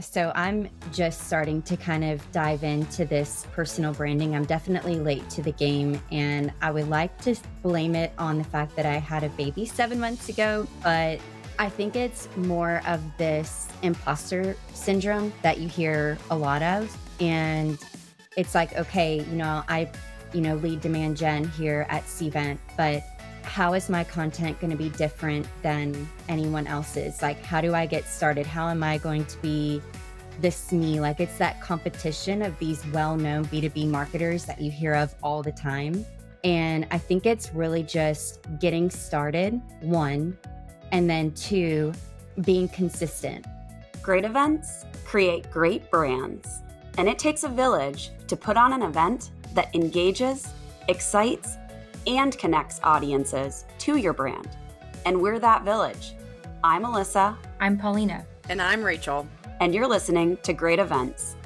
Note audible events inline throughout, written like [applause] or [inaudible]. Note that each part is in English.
So I'm just starting to kind of dive into this personal branding. I'm definitely late to the game, and I would like to blame it on the fact that I had a baby seven months ago, but I think it's more of this imposter syndrome that you hear a lot of. And it's like, okay, you know, I, you know, lead demand gen here at Cvent, but how is my content going to be different than anyone else's? Like, how do I get started? How am I going to be this me? Like, it's that competition of these well known B2B marketers that you hear of all the time. And I think it's really just getting started, one, and then two, being consistent. Great events create great brands. And it takes a village to put on an event that engages, excites, and connects audiences to your brand. And we're that village. I'm Alyssa. I'm Paulina. And I'm Rachel. And you're listening to Great Events,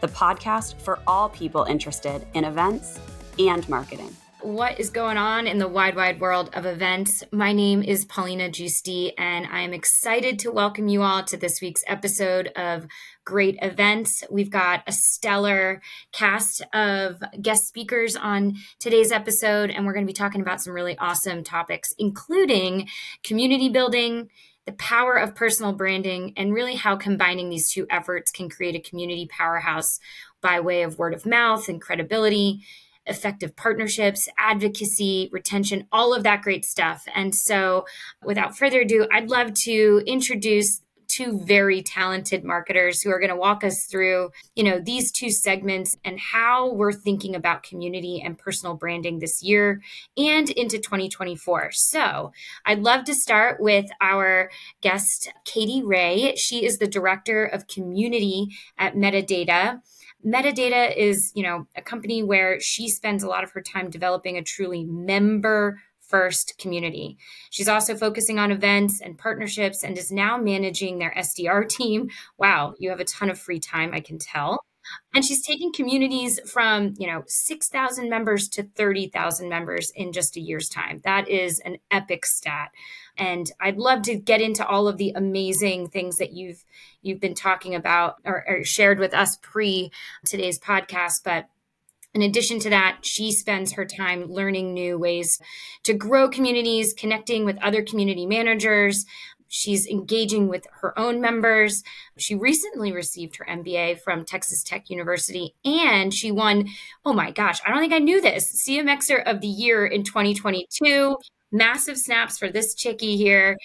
the podcast for all people interested in events and marketing what is going on in the wide, wide world of events. My name is Paulina Giusti, and I am excited to welcome you all to this week's episode of Great Events. We've got a stellar cast of guest speakers on today's episode, and we're going to be talking about some really awesome topics, including community building the power of personal branding and really how combining these two efforts can create a community powerhouse by way of word of mouth and credibility effective partnerships, advocacy, retention, all of that great stuff. And so, without further ado, I'd love to introduce two very talented marketers who are going to walk us through, you know, these two segments and how we're thinking about community and personal branding this year and into 2024. So, I'd love to start with our guest Katie Ray. She is the director of community at Metadata. Metadata is, you know, a company where she spends a lot of her time developing a truly member first community. She's also focusing on events and partnerships and is now managing their SDR team. Wow, you have a ton of free time, I can tell. And she's taken communities from, you know, 6,000 members to 30,000 members in just a year's time. That is an epic stat. And I'd love to get into all of the amazing things that you've you've been talking about or, or shared with us pre today's podcast. But in addition to that, she spends her time learning new ways to grow communities, connecting with other community managers. She's engaging with her own members. She recently received her MBA from Texas Tech University and she won, oh my gosh, I don't think I knew this, CMXer of the Year in 2022 massive snaps for this chickie here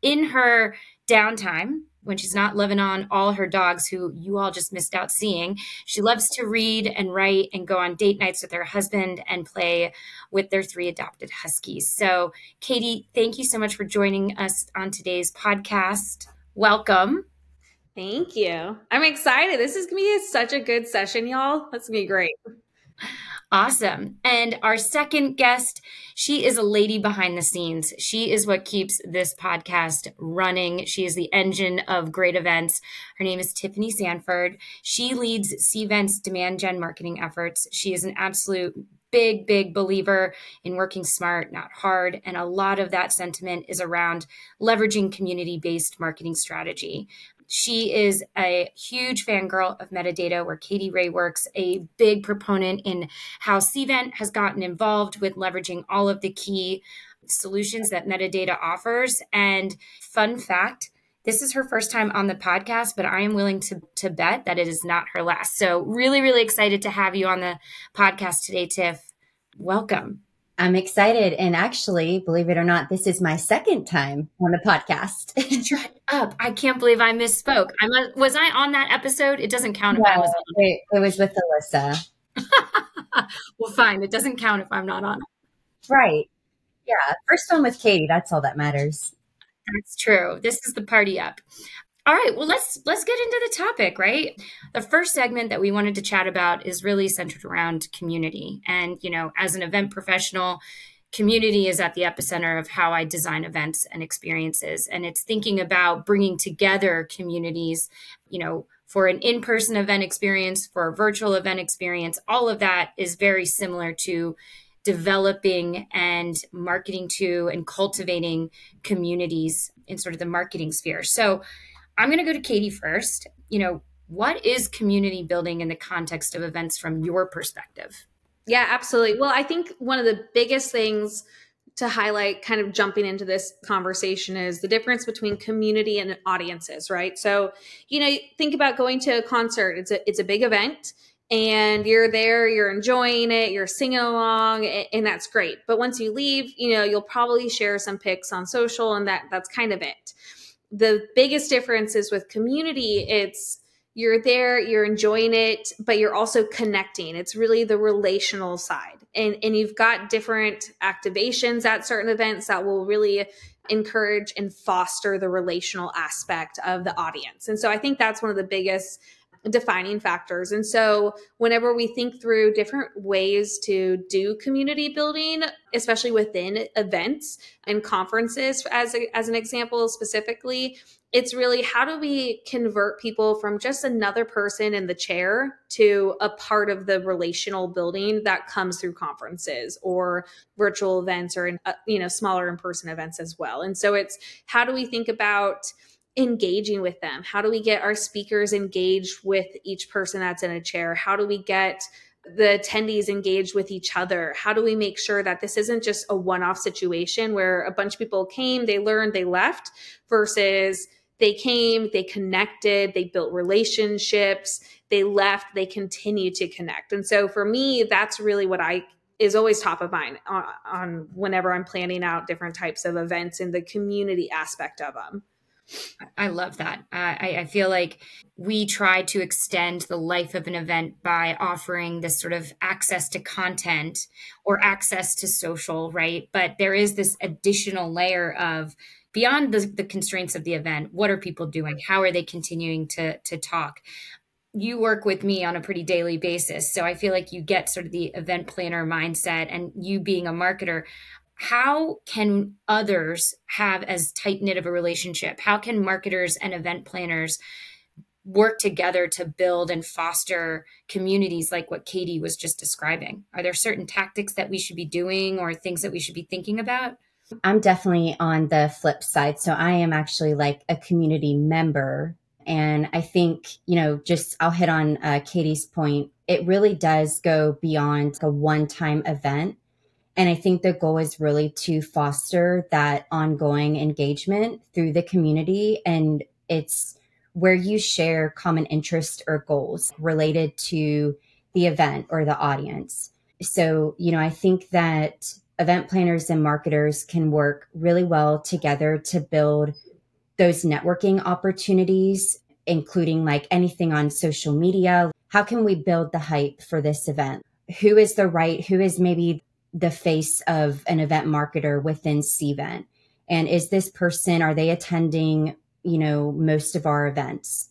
in her downtime when she's not living on all her dogs who you all just missed out seeing. She loves to read and write and go on date nights with her husband and play with their three adopted huskies. So, Katie, thank you so much for joining us on today's podcast. Welcome. Thank you. I'm excited. This is going to be such a good session, y'all. That's going to be great. Awesome. And our second guest, she is a lady behind the scenes. She is what keeps this podcast running. She is the engine of great events. Her name is Tiffany Sanford. She leads Cvent's demand gen marketing efforts. She is an absolute big, big believer in working smart, not hard. And a lot of that sentiment is around leveraging community based marketing strategy. She is a huge fangirl of metadata, where Katie Ray works, a big proponent in how Cvent has gotten involved with leveraging all of the key solutions that metadata offers. And fun fact, this is her first time on the podcast, but I am willing to, to bet that it is not her last. So, really, really excited to have you on the podcast today, Tiff. Welcome. I'm excited. And actually, believe it or not, this is my second time on the podcast. [laughs] Shut up. I can't believe I misspoke. I must, was I on that episode? It doesn't count if no, I was on it. It was with Alyssa. [laughs] well, fine. It doesn't count if I'm not on it. Right. Yeah. First one with Katie. That's all that matters. That's true. This is the party up. All right, well let's let's get into the topic, right? The first segment that we wanted to chat about is really centered around community. And, you know, as an event professional, community is at the epicenter of how I design events and experiences. And it's thinking about bringing together communities, you know, for an in person event experience, for a virtual event experience. All of that is very similar to developing and marketing to and cultivating communities in sort of the marketing sphere. So, I'm going to go to Katie first. You know, what is community building in the context of events from your perspective? Yeah, absolutely. Well, I think one of the biggest things to highlight kind of jumping into this conversation is the difference between community and audiences, right? So, you know, think about going to a concert. It's a it's a big event and you're there, you're enjoying it, you're singing along, and that's great. But once you leave, you know, you'll probably share some pics on social and that that's kind of it. The biggest difference is with community, it's you're there, you're enjoying it, but you're also connecting. It's really the relational side. And and you've got different activations at certain events that will really encourage and foster the relational aspect of the audience. And so I think that's one of the biggest defining factors. And so, whenever we think through different ways to do community building, especially within events and conferences, as, a, as an example specifically, it's really how do we convert people from just another person in the chair to a part of the relational building that comes through conferences or virtual events or in, uh, you know smaller in person events as well. And so it's how do we think about engaging with them? How do we get our speakers engaged with each person that's in a chair? How do we get the attendees engaged with each other? How do we make sure that this isn't just a one off situation where a bunch of people came, they learned, they left, versus they came, they connected, they built relationships, they left, they continue to connect. And so for me, that's really what I is always top of mind on, on whenever I'm planning out different types of events and the community aspect of them. I love that. I, I feel like we try to extend the life of an event by offering this sort of access to content or access to social, right? But there is this additional layer of beyond the, the constraints of the event. What are people doing? How are they continuing to to talk? you work with me on a pretty daily basis. So I feel like you get sort of the event planner mindset and you being a marketer how can others have as tight knit of a relationship? How can marketers and event planners work together to build and foster communities like what Katie was just describing? Are there certain tactics that we should be doing or things that we should be thinking about? I'm definitely on the flip side. So I am actually like a community member. And I think, you know, just I'll hit on uh, Katie's point. It really does go beyond a one time event and I think the goal is really to foster that ongoing engagement through the community. And it's where you share common interests or goals related to the event or the audience. So, you know, I think that event planners and marketers can work really well together to build those networking opportunities, including like anything on social media. How can we build the hype for this event? Who is the right, who is maybe the face of an event marketer within Cvent? And is this person, are they attending, you know, most of our events?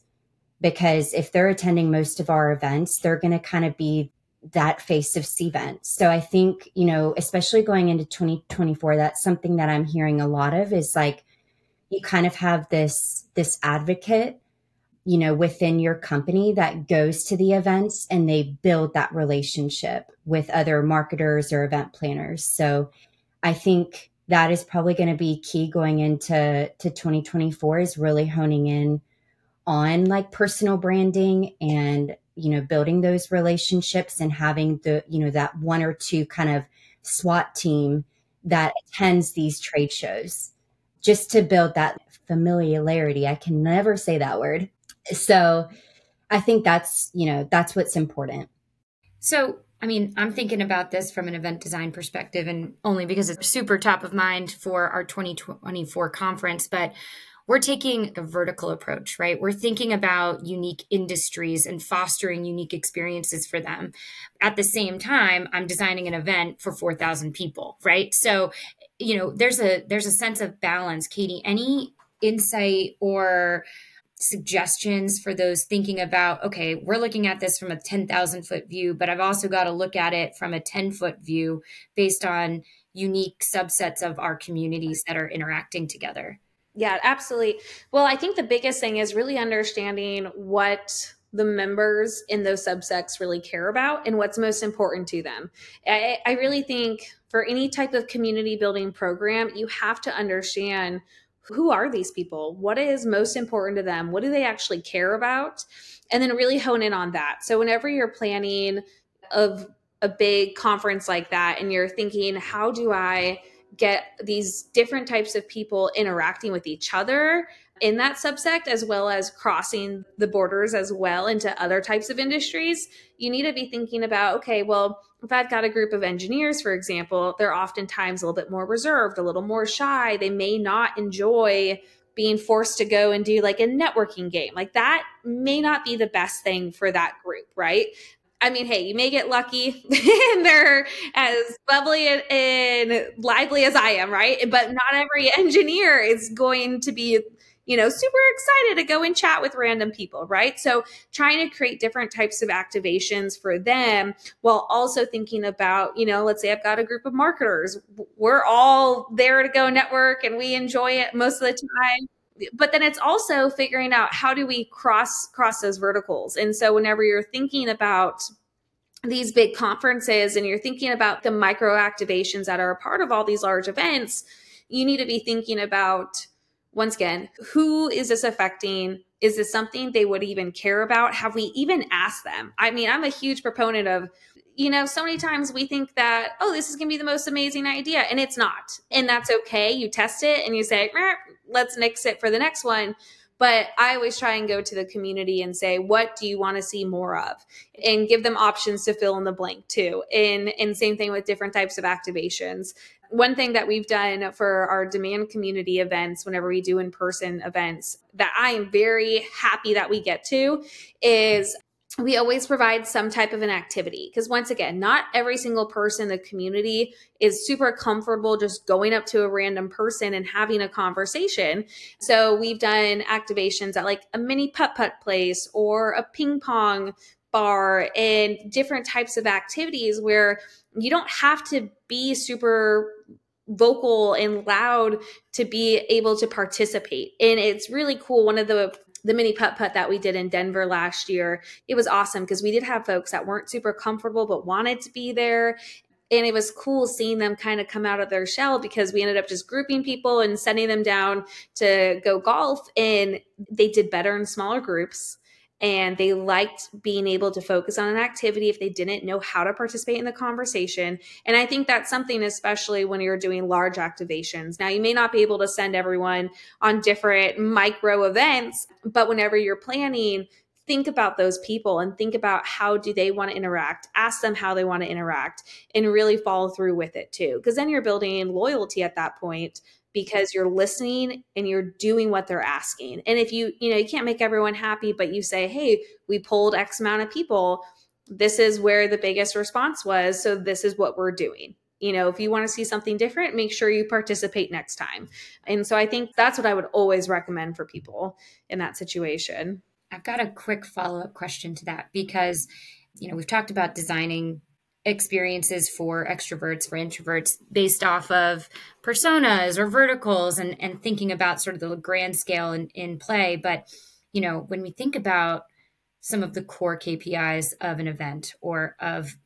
Because if they're attending most of our events, they're going to kind of be that face of Cvent. So I think, you know, especially going into 2024, that's something that I'm hearing a lot of is like you kind of have this this advocate you know, within your company that goes to the events and they build that relationship with other marketers or event planners. So I think that is probably going to be key going into to 2024 is really honing in on like personal branding and you know building those relationships and having the you know that one or two kind of SWAT team that attends these trade shows just to build that familiarity. I can never say that word so I think that's, you know, that's what's important. So, I mean, I'm thinking about this from an event design perspective and only because it's super top of mind for our 2024 conference, but we're taking a vertical approach, right? We're thinking about unique industries and fostering unique experiences for them. At the same time, I'm designing an event for 4,000 people, right? So, you know, there's a there's a sense of balance. Katie, any insight or suggestions for those thinking about okay we're looking at this from a 10,000 foot view but I've also got to look at it from a 10 foot view based on unique subsets of our communities that are interacting together yeah absolutely well I think the biggest thing is really understanding what the members in those subsects really care about and what's most important to them. I, I really think for any type of community building program, you have to understand who are these people? What is most important to them? What do they actually care about? And then really hone in on that. So whenever you're planning of a big conference like that and you're thinking, how do I get these different types of people interacting with each other in that subsect as well as crossing the borders as well into other types of industries you need to be thinking about okay well if i've got a group of engineers for example they're oftentimes a little bit more reserved a little more shy. They may not enjoy being forced to go and do like a networking game. Like that may not be the best thing for that group right? I mean, hey, you may get lucky [laughs] and they're as bubbly and, and, lively as I am, right? But not every engineer is going to be, you know, super excited to go and chat with random people, right? So trying to create different types of activations for them while also thinking about, you know, let's say I've got a group of marketers. We're all there to go network and we enjoy it most of the time but then it's also figuring out how do we cross cross those verticals and so whenever you're thinking about these big conferences and you're thinking about the micro activations that are a part of all these large events you need to be thinking about once again who is this affecting is this something they would even care about have we even asked them i mean i'm a huge proponent of you know, so many times we think that, oh, this is going to be the most amazing idea. And it's not. And that's okay. You test it and you say, let's nix it for the next one. But I always try and go to the community and say, what do you want to see more of? And give them options to fill in the blank too. And, and same thing with different types of activations. One thing that we've done for our demand community events, whenever we do in person events, that I am very happy that we get to is we always provide some type of an activity. Because once again not every single person in the community is super comfortable just going up to a random person and having a conversation. So we've done activations at like a mini putt putt place or a ping pong bar and different types of activities where you don't have to be super vocal and loud to be able to participate. And it's really cool. One of the the mini putt putt that we did in Denver last year, it was awesome because we did have folks that weren't super comfortable but wanted to be there. And it was cool seeing them kind of come out of their shell because we ended up just grouping people and sending them down to go golf. And they did better in smaller groups and they liked being able to focus on an activity if they didn't know how to participate in the conversation. And I think that's something, especially when you're doing large activations. Now, you may not be able to send everyone on different micro events, but whenever you're planning, think about those people and think about how do they want to interact ask them how they want to interact and really follow through with it too because then you're building loyalty at that point because you're listening and you're doing what they're asking. And if you, you know, you can't make everyone happy, but you say, hey, we pulled X amount of people. This is where the biggest response was. So this is what we're doing. You know, if you want to see something different, make sure you participate next time. And so I think that's what I would always recommend for people in that situation. I've got a quick follow up question to that because, you know, we've talked about designing experiences for extroverts for introverts based off of personas or verticals and and thinking about sort of the grand scale in, in play. But you know when we think about some of the core kpis of an event or of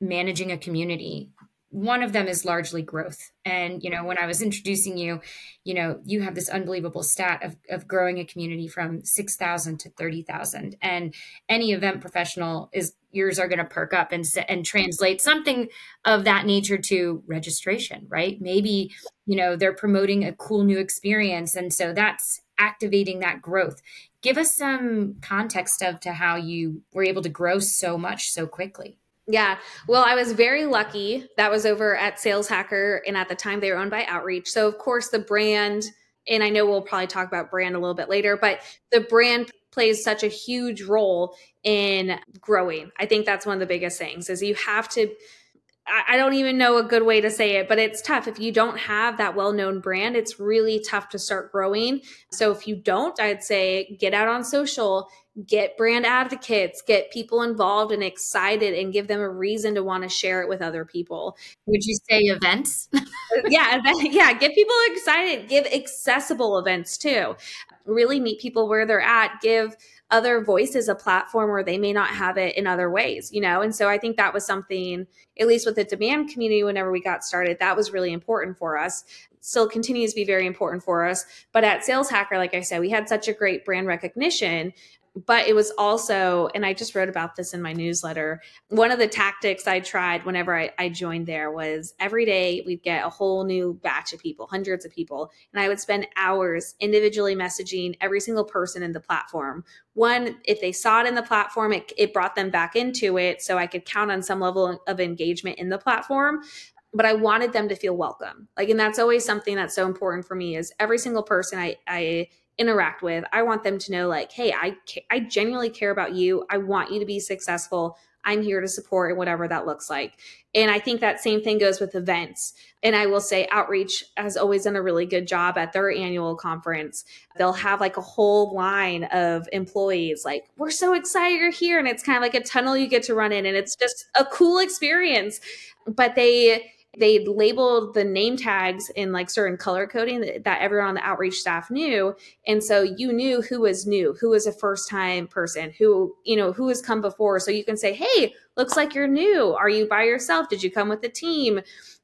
managing a community one of them is largely growth. And you know when i was introducing you you know you have this unbelievable stat of, of growing a community from 6000 to 30000 and any event professional is yours are going to perk up and and translate something of that nature to registration right? Maybe you know they're promoting a cool new experience and so that's activating that growth. Give us some context of to how you were able to grow so much so quickly yeah. Well, I was very lucky. That was over at Sales Hacker. And at the time, they were owned by Outreach. So, of course, the brand, and I know we'll probably talk about brand a little bit later, but the brand plays such a huge role in growing. I think that's one of the biggest things is you have to I don't even know a good way to say it, but it's tough. If you don't have that well known brand, it's really tough to start growing. So, if you don't, I'd say get out on social, get brand advocates, get people involved and excited, and give them a reason to want to share it with other people. Would you say events? [laughs] yeah, yeah, get people excited, give accessible events too. Really meet people where they're at, give other voices a platform where they may not have it in other ways, you know? And so I think that was something, at least with the demand community, whenever we got started, that was really important for us. still continues to be very important for us. But at Sales Hacker, like I said, we had such a great brand recognition but it was also, and I just wrote about this in my newsletter. One of the tactics I tried whenever I, I, joined there was every day we'd get a whole new batch of people, hundreds of people, and I would spend hours individually messaging every single person in the platform. One, if they saw it in the platform, it, it brought them back into it so I could count on some level of engagement in the platform but I wanted them to feel welcome. Like, and that's always something that's so important for me is every single person I, I interact with i want them to know like hey i i genuinely care about you. I want you to be successful. I'm here to support whatever that looks like. And i think that same thing goes with events. And i will say outreach has always done a really good job at their annual conference. They'll have like a whole line of employees like we're so excited you're here and it's kind of like a tunnel you get to run in and it's just a cool experience. But they they labeled the name tags in like certain color coding that, that, everyone on the outreach staff knew. And so you knew who was new who was a first time person who you know who has come before. So you can say hey looks like you're new. Are you by yourself? Did you come with a team?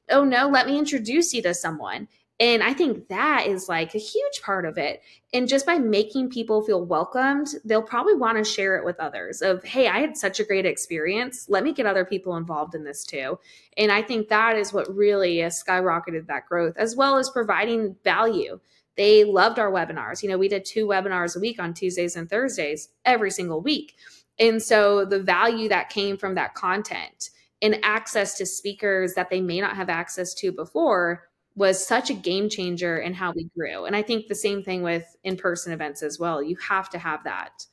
Oh no let me introduce you to someone and I think that is like a huge part of it. And just by making people feel welcomed, they'll probably want to share it with others of, hey, I had such a great experience. Let me get other people involved in this too. And I think that is what really has skyrocketed that growth, as well as providing value. They loved our webinars. You know, we did two webinars a week on Tuesdays and Thursdays every single week. And so the value that came from that content and access to speakers that they may not have access to before was such a game changer in how we grew. And I think the same thing with in person events as well. You have to have that.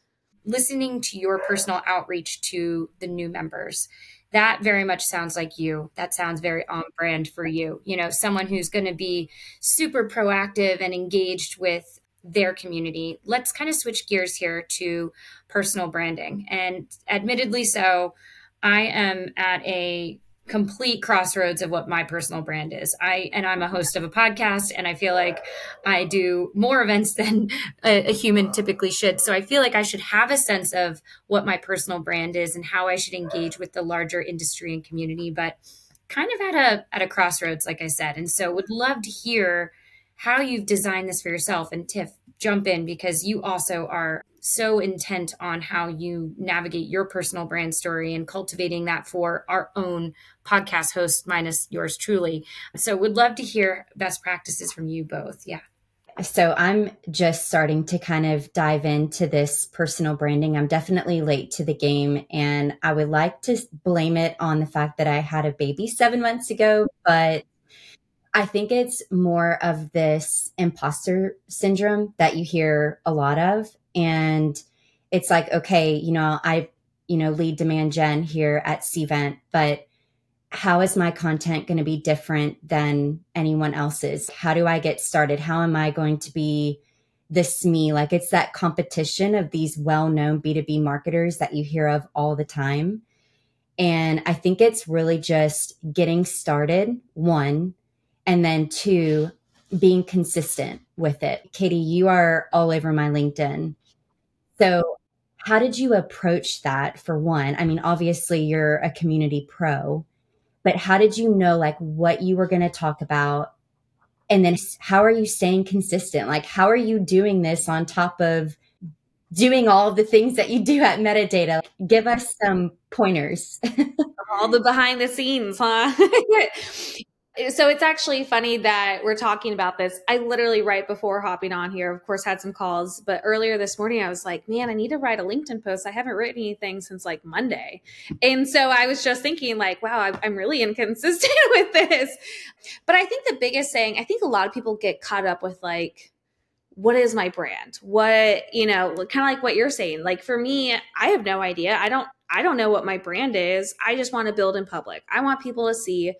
Listening to your personal outreach to the new members, that very much sounds like you. That sounds very on brand for you. You know, someone who's going to be super proactive and engaged with their community. Let's kind of switch gears here to personal branding. And admittedly, so I am at a complete crossroads of what my personal brand is. I and I'm a host of a podcast and I feel like I do more events [laughs] than a, a, human typically should. So I feel like I should have a sense of what my personal brand is and how I should engage with the larger industry and community, but kind of at a at a crossroads like I said. And so would love to hear how you've designed this for yourself and Tiff jump in because you also are so intent on how you navigate your personal brand story and cultivating that for our own podcast host minus yours truly. So would love to hear best practices from you both. Yeah. So I'm just starting to kind of dive into this personal branding. I'm definitely late to the game and I would like to blame it on the fact that I had a baby 7 months ago, but I think it's more of this imposter syndrome that you hear a lot of. And it's like, okay, you know, I, you know, lead demand gen here at Cvent, but how is my content going to be different than anyone else's? How do I get started? How am I going to be this me? Like it's that competition of these well known B2B marketers that you hear of all the time. And I think it's really just getting started, one, and then two, being consistent with it. Katie, you are all over my LinkedIn. So, how did you approach that for one? I mean, obviously, you're a community pro, but how did you know like what you were going to talk about? And then how are you staying consistent? Like, how are you doing this on top of doing all the things that you do at metadata? Give us some pointers. [laughs] all the behind the scenes, huh? [laughs] so it's actually funny that we're talking about this. I literally right before hopping on here, of course, had some calls, but earlier this morning I was like, man, I need to write a LinkedIn post. I haven't written anything since like Monday. And so I was just thinking like, wow, I'm really [laughs] inconsistent [laughs] with this. But I think the biggest thing, I think a lot of people get caught up with like, what is my brand? What, you know, kind of like what you're saying. Like for me, I have no idea. I don't I don't know what my brand is. I just want to build in public. I want people to see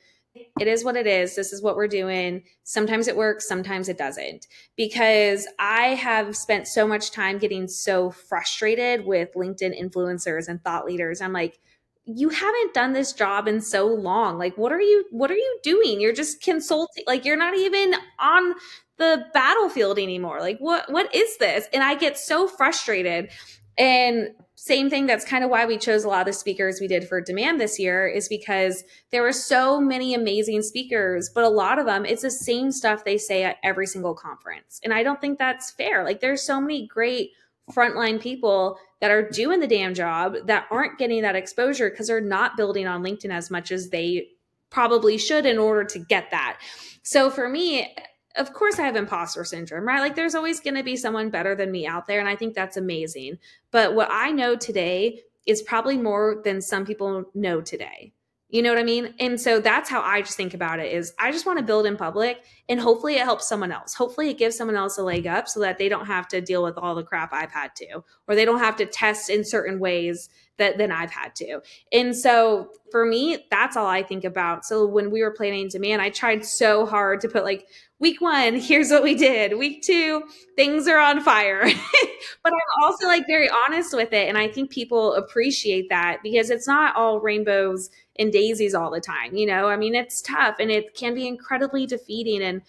it is what it is. This is what we're doing. Sometimes it works, sometimes it doesn't. Because I have spent so much time getting so frustrated with LinkedIn influencers and thought leaders. I'm like, you haven't done this job in so long. Like what are you what are you doing? You're just consulting like you're not even on the battlefield anymore. Like what what is this? And I get so frustrated. And same thing that's kind of why we chose a lot of the speakers we did for demand this year is because there were so many amazing speakers but a lot of them it's the same stuff they say at every single conference. And i don't think that's fair. Like there's so many great frontline people that are doing the damn job that aren't getting that exposure because they're not building on linkedin as much as they probably should in order to get that. So for me of course I have imposter syndrome, right? Like there's always going to be someone better than me out there. And I think that's amazing. But what I know today is probably more than some people know today. You know what I mean? And so that's how I just think about it is I just want to build in public and hopefully it helps someone else. Hopefully it gives someone else a leg up so that they don't have to deal with all the crap I've had to or they don't have to test in certain ways that than I've had to. And so for me, that's all I think about. So when we were planning demand, I tried so hard to put like week one, here's what we did. Week two, things are on fire. [laughs] but I'm also like very honest with it. And I think people appreciate that because it's not all rainbows and daisies all the time. You know, I mean, it's tough and it can be incredibly defeating. And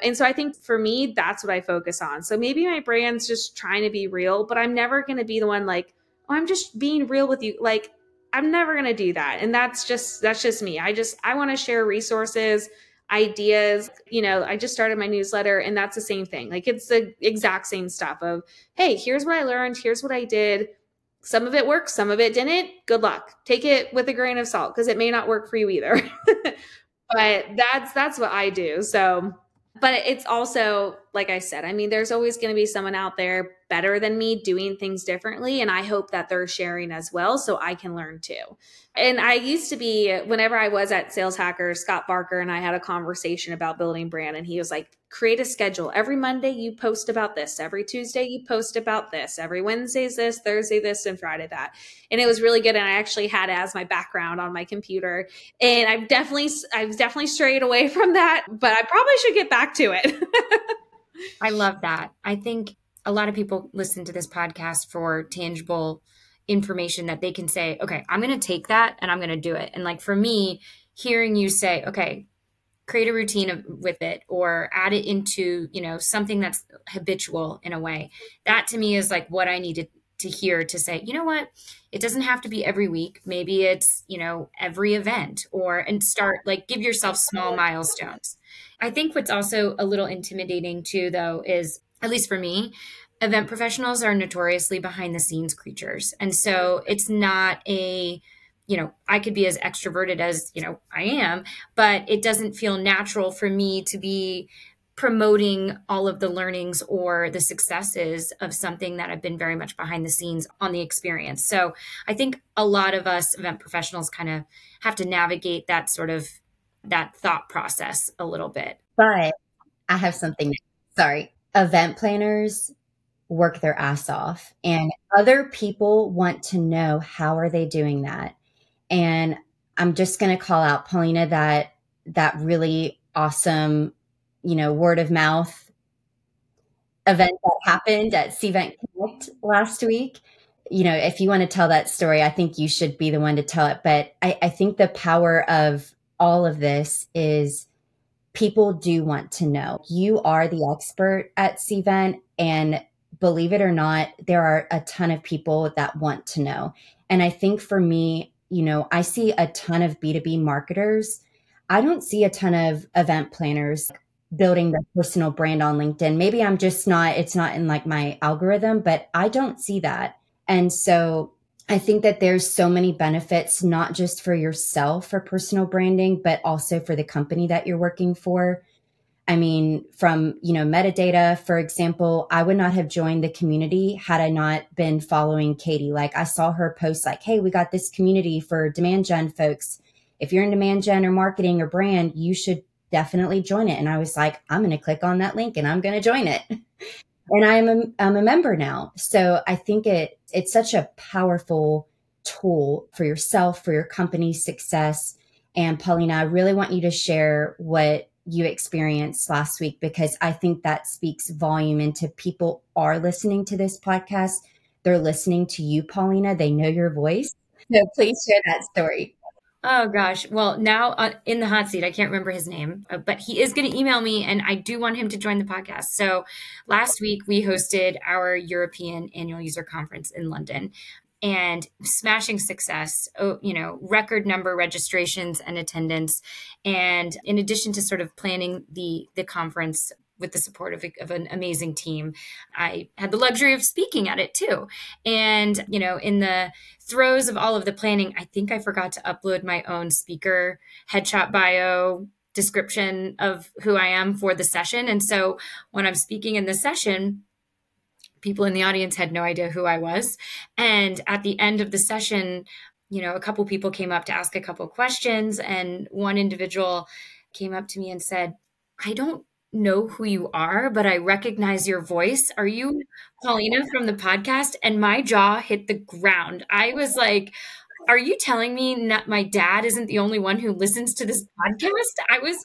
and so I think for me, that's what I focus on. So maybe my brand's just trying to be real, but I'm never going to be the one like, oh, I'm just being real with you. Like, I'm never going to do that. And that's just, that's just me. I just, I want to share resources ideas. You know, I just started my newsletter and that's the same thing. Like it's the exact same stuff of, hey, here's what I learned, here's what I did. Some of it works, some of it didn't. Good luck. Take it with a grain of salt because it may not work for you either. [laughs] but that's that's what I do. So but it's also like i said i mean there's always going to be someone out there better than me doing things differently and i hope that they're sharing as well so i can learn too. And i used to be whenever i was at sales hacker scott barker and i had a conversation about building brand and he was like create a schedule. Every monday you post about this every tuesday you post about this every wednesday's this thursday this and friday that. And it was really good and i actually had as my background on my computer and i've definitely i've definitely strayed away [laughs] from that but i probably should get back to it [laughs] i love that i think a lot of people listen to this podcast for tangible information that they can say, okay, I'm going to take that and I'm going to do it. And like for me, hearing you say, okay, create a routine of, with it or add it into, you know, something that's habitual in a way. That to me is like what I needed to hear to say, you know what? It doesn't have to be every week. Maybe it's, you know, every event or and start like give yourself small milestones. I think what's also a little intimidating too though is at least for me, event professionals are notoriously behind the scenes creatures. And so it's not a, you know, I could be as extroverted as, you know, I am, but it doesn't feel natural for me to be promoting all of the learnings or the successes of something that have been very much behind the scenes on the experience. So I think a lot of us event professionals kind of have to navigate that sort of that thought process a little bit. But I have something sorry event planners work their ass off and other people want to know how are they doing that and i'm just going to call out paulina that that really awesome you know word of mouth event that happened at cvent connect last week you know if you want to tell that story i think you should be the one to tell it but i, I think the power of all of this is people do want to know. You are the expert at Cvent and believe it or not, there are a ton of people that want to know. And I think for me, you know, I see a ton of B2B marketers. I don't see a ton of event planners building their personal brand on LinkedIn. Maybe I'm just not, it's not in like my algorithm, but I don't see that. And so I think that there's so many benefits, not just for yourself for personal branding, but also for the company that you're working for. I mean, from, you know, metadata, for example, I would not have joined the community had I not been following Katie. Like I saw her post like, Hey, we got this community for demand gen folks. If you're in demand gen or marketing or brand, you should definitely join it. And I was like, I'm going to click on that link and I'm going to join it. [laughs] and I'm a, I'm a member now. So I think it it's such a powerful tool for yourself, for your company's success. And Paulina, I really want you to share what you experienced last week because I think that speaks volume into people are listening to this podcast. They're listening to you, Paulina. They know your voice. So please share that story. Oh gosh. Well, now uh, in the hot seat, I can't remember his name, uh, but he is going to email me and I do want him to join the podcast. So last week we hosted our European annual user conference in London. and smashing success, oh, you know, record number registrations and attendance. And in addition to sort of planning the, the conference with the support of, of, an amazing team. I had the luxury of speaking at it too. And, you know, in the throes of all of the planning, I think I forgot to upload my own speaker headshot bio description of who I am for the session. And so when I'm speaking in the session, people in the audience had no idea who I was. And at the end of the session, you know, a couple people came up to ask a couple questions, and one individual came up to me and said, I don't know who you are, but I recognize your voice. Are you Paulina from the podcast? And my jaw hit the ground. I was like, are you telling me that my dad isn't the only one who listens to this podcast? I was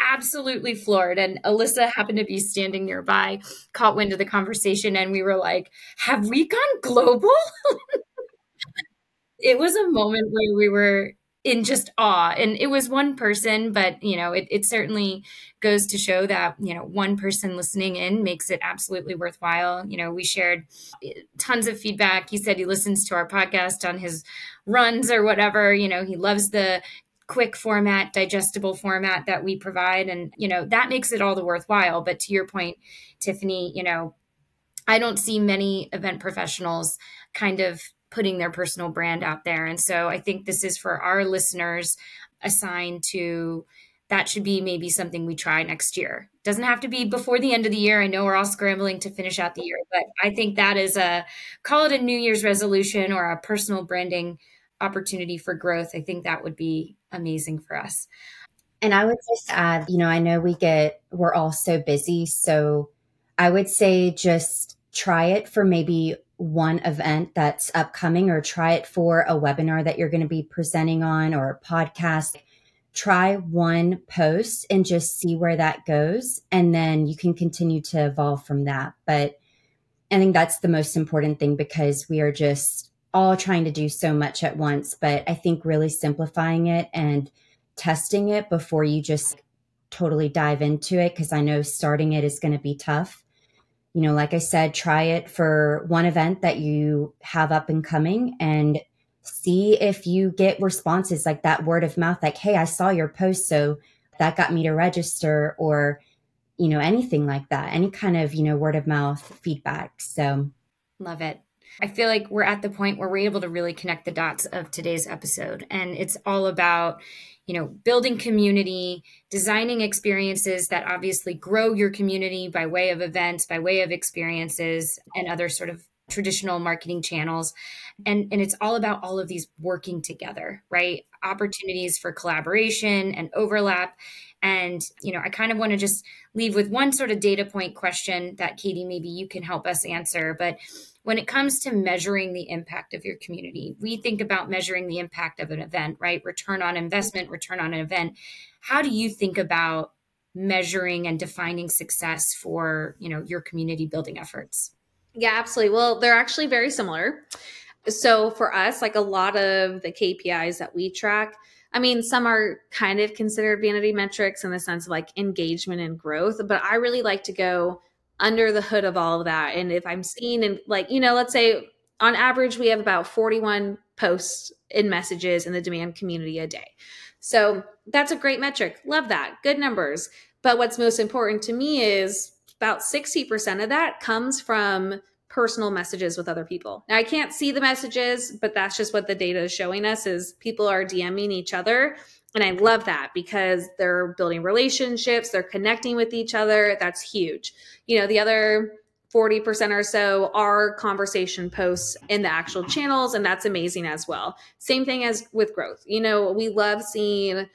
absolutely floored. And Alyssa happened to be standing nearby, caught wind of the conversation, and we were like, Have we gone global? [laughs] it was a moment where we were in just awe. And it was one person, but you know, it, it certainly goes to show that, you know, one person listening in makes it absolutely worthwhile. You know, we shared eh, tons of feedback. He said he listens to our podcast on his runs or whatever. You know, he loves the quick format, digestible format that we provide. And, you know, that makes it all the worthwhile. But to your point, Tiffany, you know, I don't see many event professionals kind of putting their personal brand out there. And so I think this is for our listeners a sign to that should be maybe something we try next year. Doesn't have to be before the end of the year. I know we're all scrambling to finish out the year, but I think that is a call it a New Year's resolution or a personal branding opportunity for growth. I think that would be amazing for us. And I would just add, you know, I know we get, we're all so busy. So I would say just try it for maybe one event that's upcoming or try it for a webinar that you're going to be presenting on or a podcast. Try one post and just see where that goes. And then you can continue to evolve from that. But I think that's the most important thing because we are just all trying to do so much at once. But I think really simplifying it and testing it before you just totally dive into it, because I know starting it is going to be tough you know, like I said, try it for one event that you have up and coming and see if you get responses like that word of mouth, like, hey, I saw your post. So that got me to register or, you know, anything like that, any kind of, you know, word of mouth feedback. So love it. I feel like we're at the point where we're able to really connect the dots of today's episode. And it's all about, you know, building community, designing experiences that obviously grow your community by way of events, by way of experiences, and other sort of traditional marketing channels. And and it's all about all of these working together right? Opportunities for collaboration and overlap. And you know i kind of want to just leave with one sort of data point question that katie maybe you can help us answer. But when it comes to measuring the impact of your community, we think about measuring the impact of an event, right? Return on investment, return on an event. How do you think about measuring and defining success for, you know, your community building efforts? Yeah, absolutely. Well, they're actually very similar. So for us, like a lot of the KPIs that we track, I mean, some are kind of considered vanity metrics in the sense of like engagement and growth, but I really like to go under the hood of all of that. And if I'm seeing and like, you know, let's say on average we have about 41 posts and messages in the demand community a day. So that's a great metric. Love that. Good numbers. But what's most important to me is about 60% of that comes from personal messages with other people. Now I can't see the messages, but that's just what the data is showing us is people are DMing each other and I love that because they're building relationships, they're connecting with each other. That's huge. You know, the other 40% or so are conversation posts in the actual channels, and that's amazing as well. Same thing as with growth. You know, we love seeing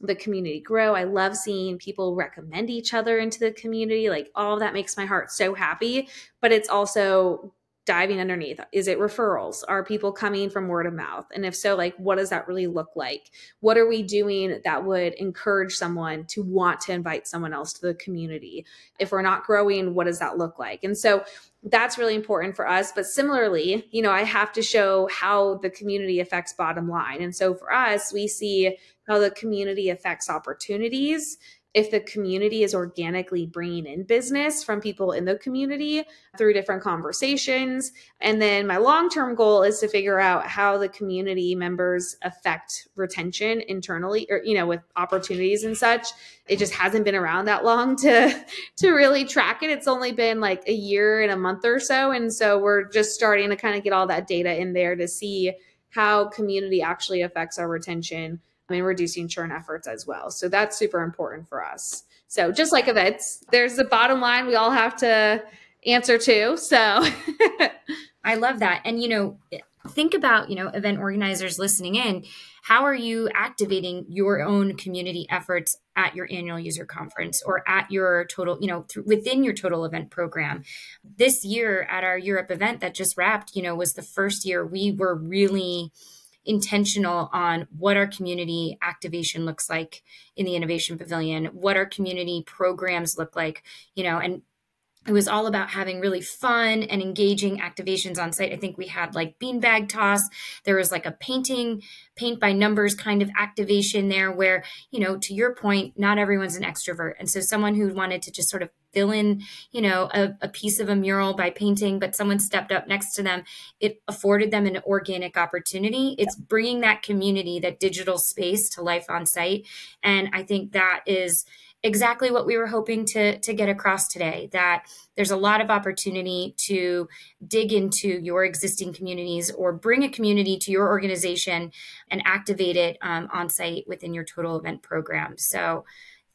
the community grow. I love seeing people recommend each other into the community. Like all of that makes my heart so happy, but it's also diving underneath. Is it referrals? Are people coming from word of mouth? And if so like what does that really look like? What are we doing that would encourage someone to want to invite someone else to the community? If we're not growing what does that look like? And so that's really important for us. But similarly you know i have to show how the community affects bottom line. And so for us we see how the community affects opportunities if the community is organically bringing in business from people in the community through different conversations. And then my long term goal is to figure out how the community members affect retention internally or, you know, with opportunities and such. It just hasn't been around that long [laughs] to to really track it. It's only been like a year and a month or so. And so we're just starting to kind of get all that data in there to see how community actually affects our retention and reducing churn efforts as well. So that's super important for us. So just like events, there's the bottom line we all have to answer to. So [laughs] I love that. And you know, think about, you know, event organizers listening in, how are you activating your own community efforts at your annual user conference or at your total, you know, th- within your total event program? This year at our Europe event that just wrapped, you know, was the first year we were really intentional on what our community activation looks like in the innovation pavilion what our community programs look like you know and it was all about having really fun and engaging activations on site. I think we had like beanbag toss. There was like a painting, paint by numbers kind of activation there where, you know, to your point, not everyone's an extrovert. And so someone who wanted to just sort of fill in, you know, a, a piece of a mural by painting, but someone stepped up next to them, it afforded them an organic opportunity. It's bringing that community, that digital space to life on site. And I think that is, exactly what we were hoping to to get across today that there's a lot of opportunity to dig into your existing communities or bring a community to your organization and activate it um, on site within your total event program. So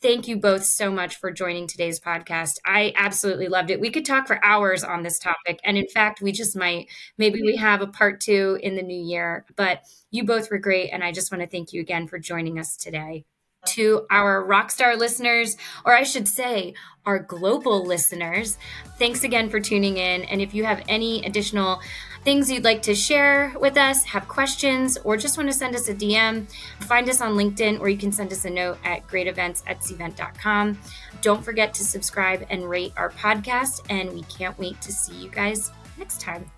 thank you both so much for joining today's podcast. I absolutely loved it. We could talk for hours on this topic and in fact we just might. Maybe we have a part two in the new year but you both were great and i just want to thank you again for joining us today to our Rockstar listeners, or I should say, our global listeners. Thanks again for tuning in. And if you have any additional things you'd like to share with us, have questions, or just want to send us a DM, find us on LinkedIn or you can send us a note at greatevents at cvent.com. Don't forget to subscribe and rate our podcast, and we can't wait to see you guys next time.